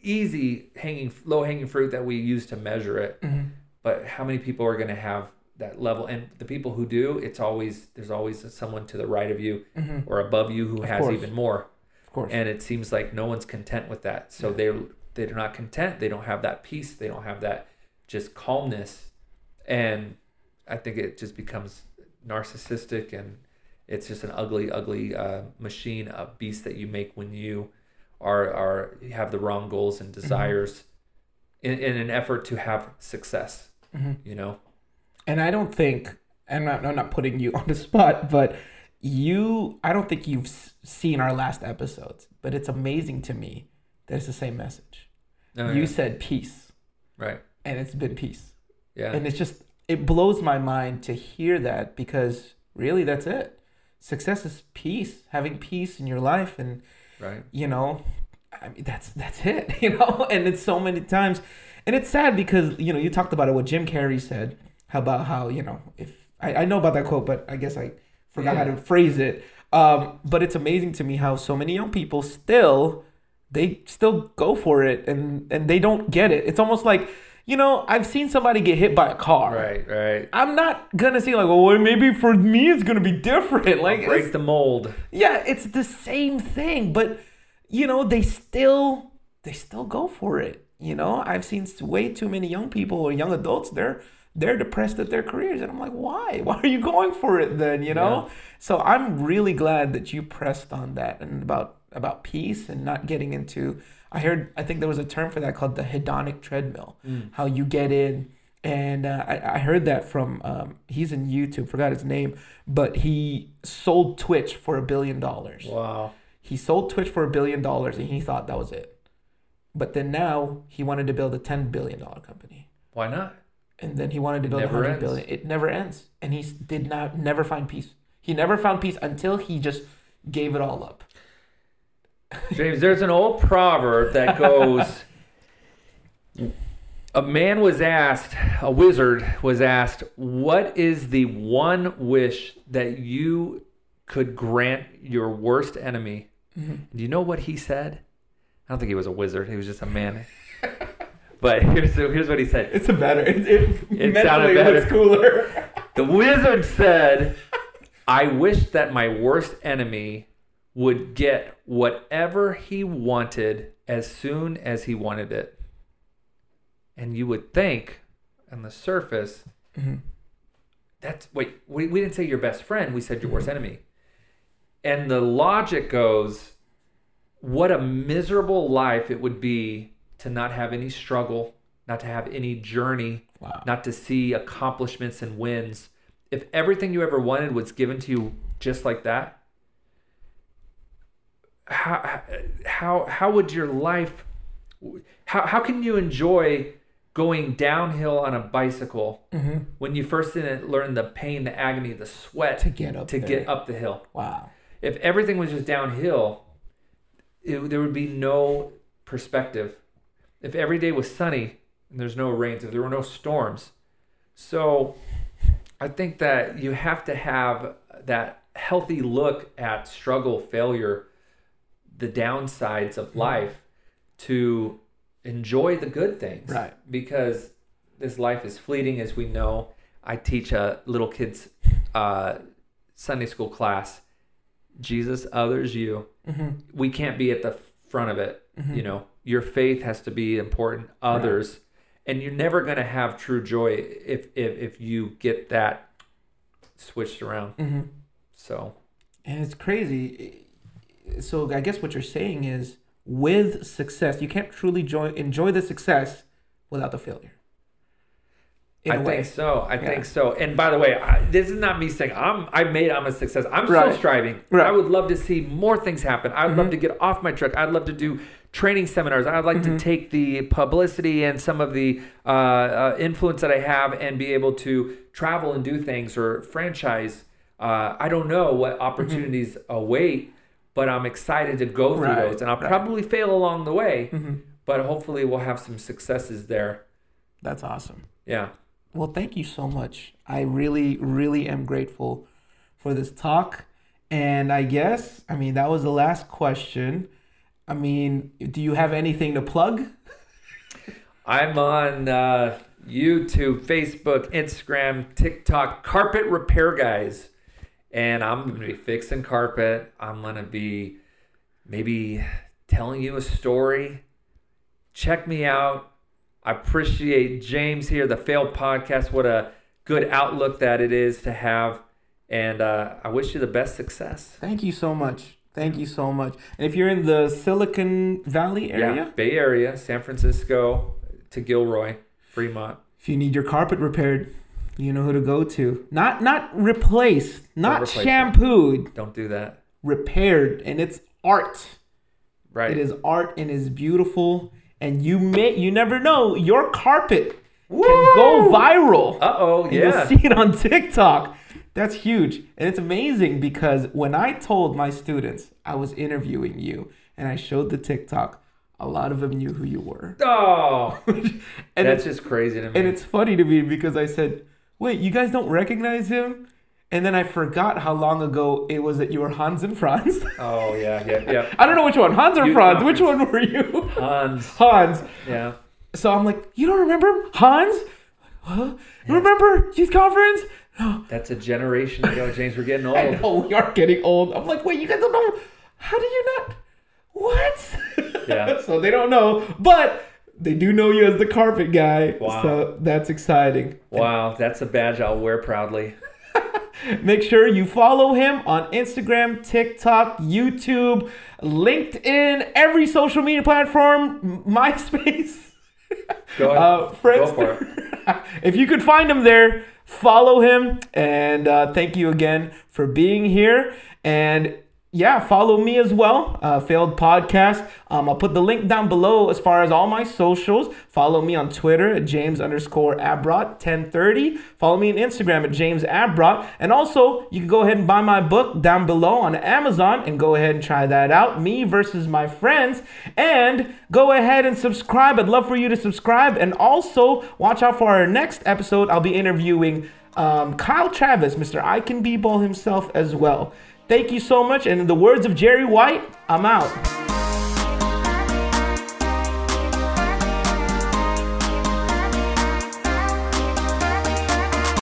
easy hanging, low hanging fruit that we use to measure it Mm-hmm. But how many people are going to have that level? And the people who do it's always there's always someone to the right of you Mm-hmm. or above you who Of has course. even more. Of course. and it seems like no one's content with that. So they're they're not content. They don't have that peace. They don't have that just calmness. And i think it just becomes narcissistic and it's just an ugly ugly uh, machine a beast that you make when you are are you have the wrong goals and desires in, in an effort to have success Mhm. you know And I don't think, and I'm not, I'm not putting you on the spot, but you, I don't think you've seen our last episodes, but it's amazing to me that it's the same message. Oh, you yeah. said peace, right and it's been peace. yeah And it's just, it blows my mind to hear that because really that's it. Success is peace, having peace in your life. And, right you know, I mean, that's, that's it, you know, and it's so many times. And it's sad because, you know, you talked about it, what Jim Carrey said about how, you know, if I, I know about that quote, but I guess I forgot how to phrase it. Um, but it's amazing to me how so many young people still they still go for it and and they don't get it. It's almost like you know I've seen somebody get hit by a car. right right I'm not gonna say like, well, maybe for me it's gonna be different. Like, break the mold yeah, it's the same thing, but you know they still they still go for it. You know, I've seen way too many young people or young adults. They're they're depressed at their careers, and I'm like, why? Why are you going for it then? You know. So I'm really glad that you pressed on that and about about peace and not getting into. I heard I think there was a term for that called the hedonic treadmill. How you get in. And uh, I, I heard that from um, he's in YouTube, forgot his name, but he sold Twitch for a billion dollars. wow He sold Twitch for a billion dollars and he thought that was it. But then now he wanted to build a ten billion dollar company. why not And then he wanted to build a hundred ends. billion. It never ends. And he did not never find peace. He never found peace until he just gave it all up. James, there's an old proverb that goes A man was asked, a wizard was asked, what is the one wish that you could grant your worst enemy? Mm-hmm. Do you know what he said? I don't think he was a wizard, he was just a man. but here's, here's what he said It's a better. It, it, It sounded it better. cooler. The wizard said, I wish that my worst enemy would get whatever he wanted as soon as he wanted it. And you would think on the surface, mm-hmm. that's wait, we, we didn't say your best friend, we said your worst mm-hmm. enemy. And the logic goes, what a miserable life it would be to not have any struggle, not to have any journey, Wow. not to see accomplishments and wins. If everything you ever wanted was given to you just like that, how how how would your life how how can you enjoy going downhill on a bicycle mm-hmm. when you first didn't learn the pain, the agony, the sweat To get up to there. get up the hill? Wow. If everything was just downhill, it, there would be no perspective. If every day was sunny and there's no rains, if there were no storms. So I think that you have to have that healthy look at struggle, failure, the downsides of life to enjoy the good things. Right. Because this life is fleeting, as we know. I teach a little kids uh, Sunday school class. Jesus, others, you. We can't be at the front of it. You know, your faith has to be important. Others, and you're never going to have true joy if if if you get that switched around. Mm-hmm. So And it's crazy. So I guess what you're saying is, with success, you can't truly joy, enjoy the success without the failure. I way. think so. I Yeah. think so. And by the way, I, this is not me saying I'm. I've made. I'm a success. I'm Right. still striving. Right. I would love to see more things happen. I'd Mm-hmm. love to get off my truck. I'd love to do training seminars. I'd like Mm-hmm. to take the publicity and some of the uh, uh, influence that I have and be able to travel and do things or franchise. Uh, I don't know what opportunities await, but I'm excited to go through Mm-hmm. Right, those, and I'll probably fail along the way. Mm-hmm. But hopefully, we'll have some successes there. That's awesome. Yeah. Well, thank you so much. I really, really am grateful for this talk. And I guess, I mean, that was the last question. I mean, do you have anything to plug? I'm on uh, YouTube, Facebook, Instagram, TikTok, Carpet Repair Guys. And I'm going to be fixing carpet. I'm going to be maybe telling you a story. Check me out. I appreciate James here, the Failed Podcast. What a good outlook that it is to have. And uh, I wish you the best success. Thank you so much. Thank you so much. And if you're in the Silicon Valley area, Yeah, Bay Area, San Francisco to Gilroy, Fremont. if you need your carpet repaired, you know who to go to. Not not replaced, not replace it. shampooed, Don't do that. repaired. And it's art. Right. It is art and is beautiful. And you may you never know, your carpet can go viral. Uh oh, yeah. You'll see it on TikTok. That's huge. And it's amazing because when I told my students I was interviewing you and I showed the TikTok, a lot of them knew who you were. Oh, And that's just crazy to me. and it's funny to me because I said, wait, you guys don't recognize him? And then I forgot how long ago it was that you were Hans and Franz. oh yeah, yeah, yeah. I don't know which one, Hans or Youth Franz. Which one were you? Hans. Hans. Yeah. So I'm like, you don't remember him? Hans? Huh? You remember youth conference? No. That's a generation ago, James. We're getting old. I know we are getting old. I'm like, wait, you guys don't know? How do you not? What? Yeah. so they don't know, but they do know you as the carpet guy. Wow. So that's exciting. Wow, that's a badge I'll wear proudly. Make sure you follow him on Instagram, TikTok, YouTube, LinkedIn, every social media platform, MySpace. Go ahead. Uh, friends, Go for it. if you could find him there, follow him. And uh, thank you again for being here. And yeah, follow me as well, uh, Failed Podcast. Um, I'll put the link down below as far as all my socials. Follow me on Twitter at James underscore Abrot 1030. Follow me on Instagram at James Abrot. And also, you can go ahead and buy my book down below on Amazon and go ahead and try that out. Me versus my friends. And go ahead and subscribe. I'd love for you to subscribe. And also, watch out for our next episode. I'll be interviewing um, Kyle Travis, Mr. I Can Be Ball himself as well. Thank you so much. And in the words of Jerry White, I'm out.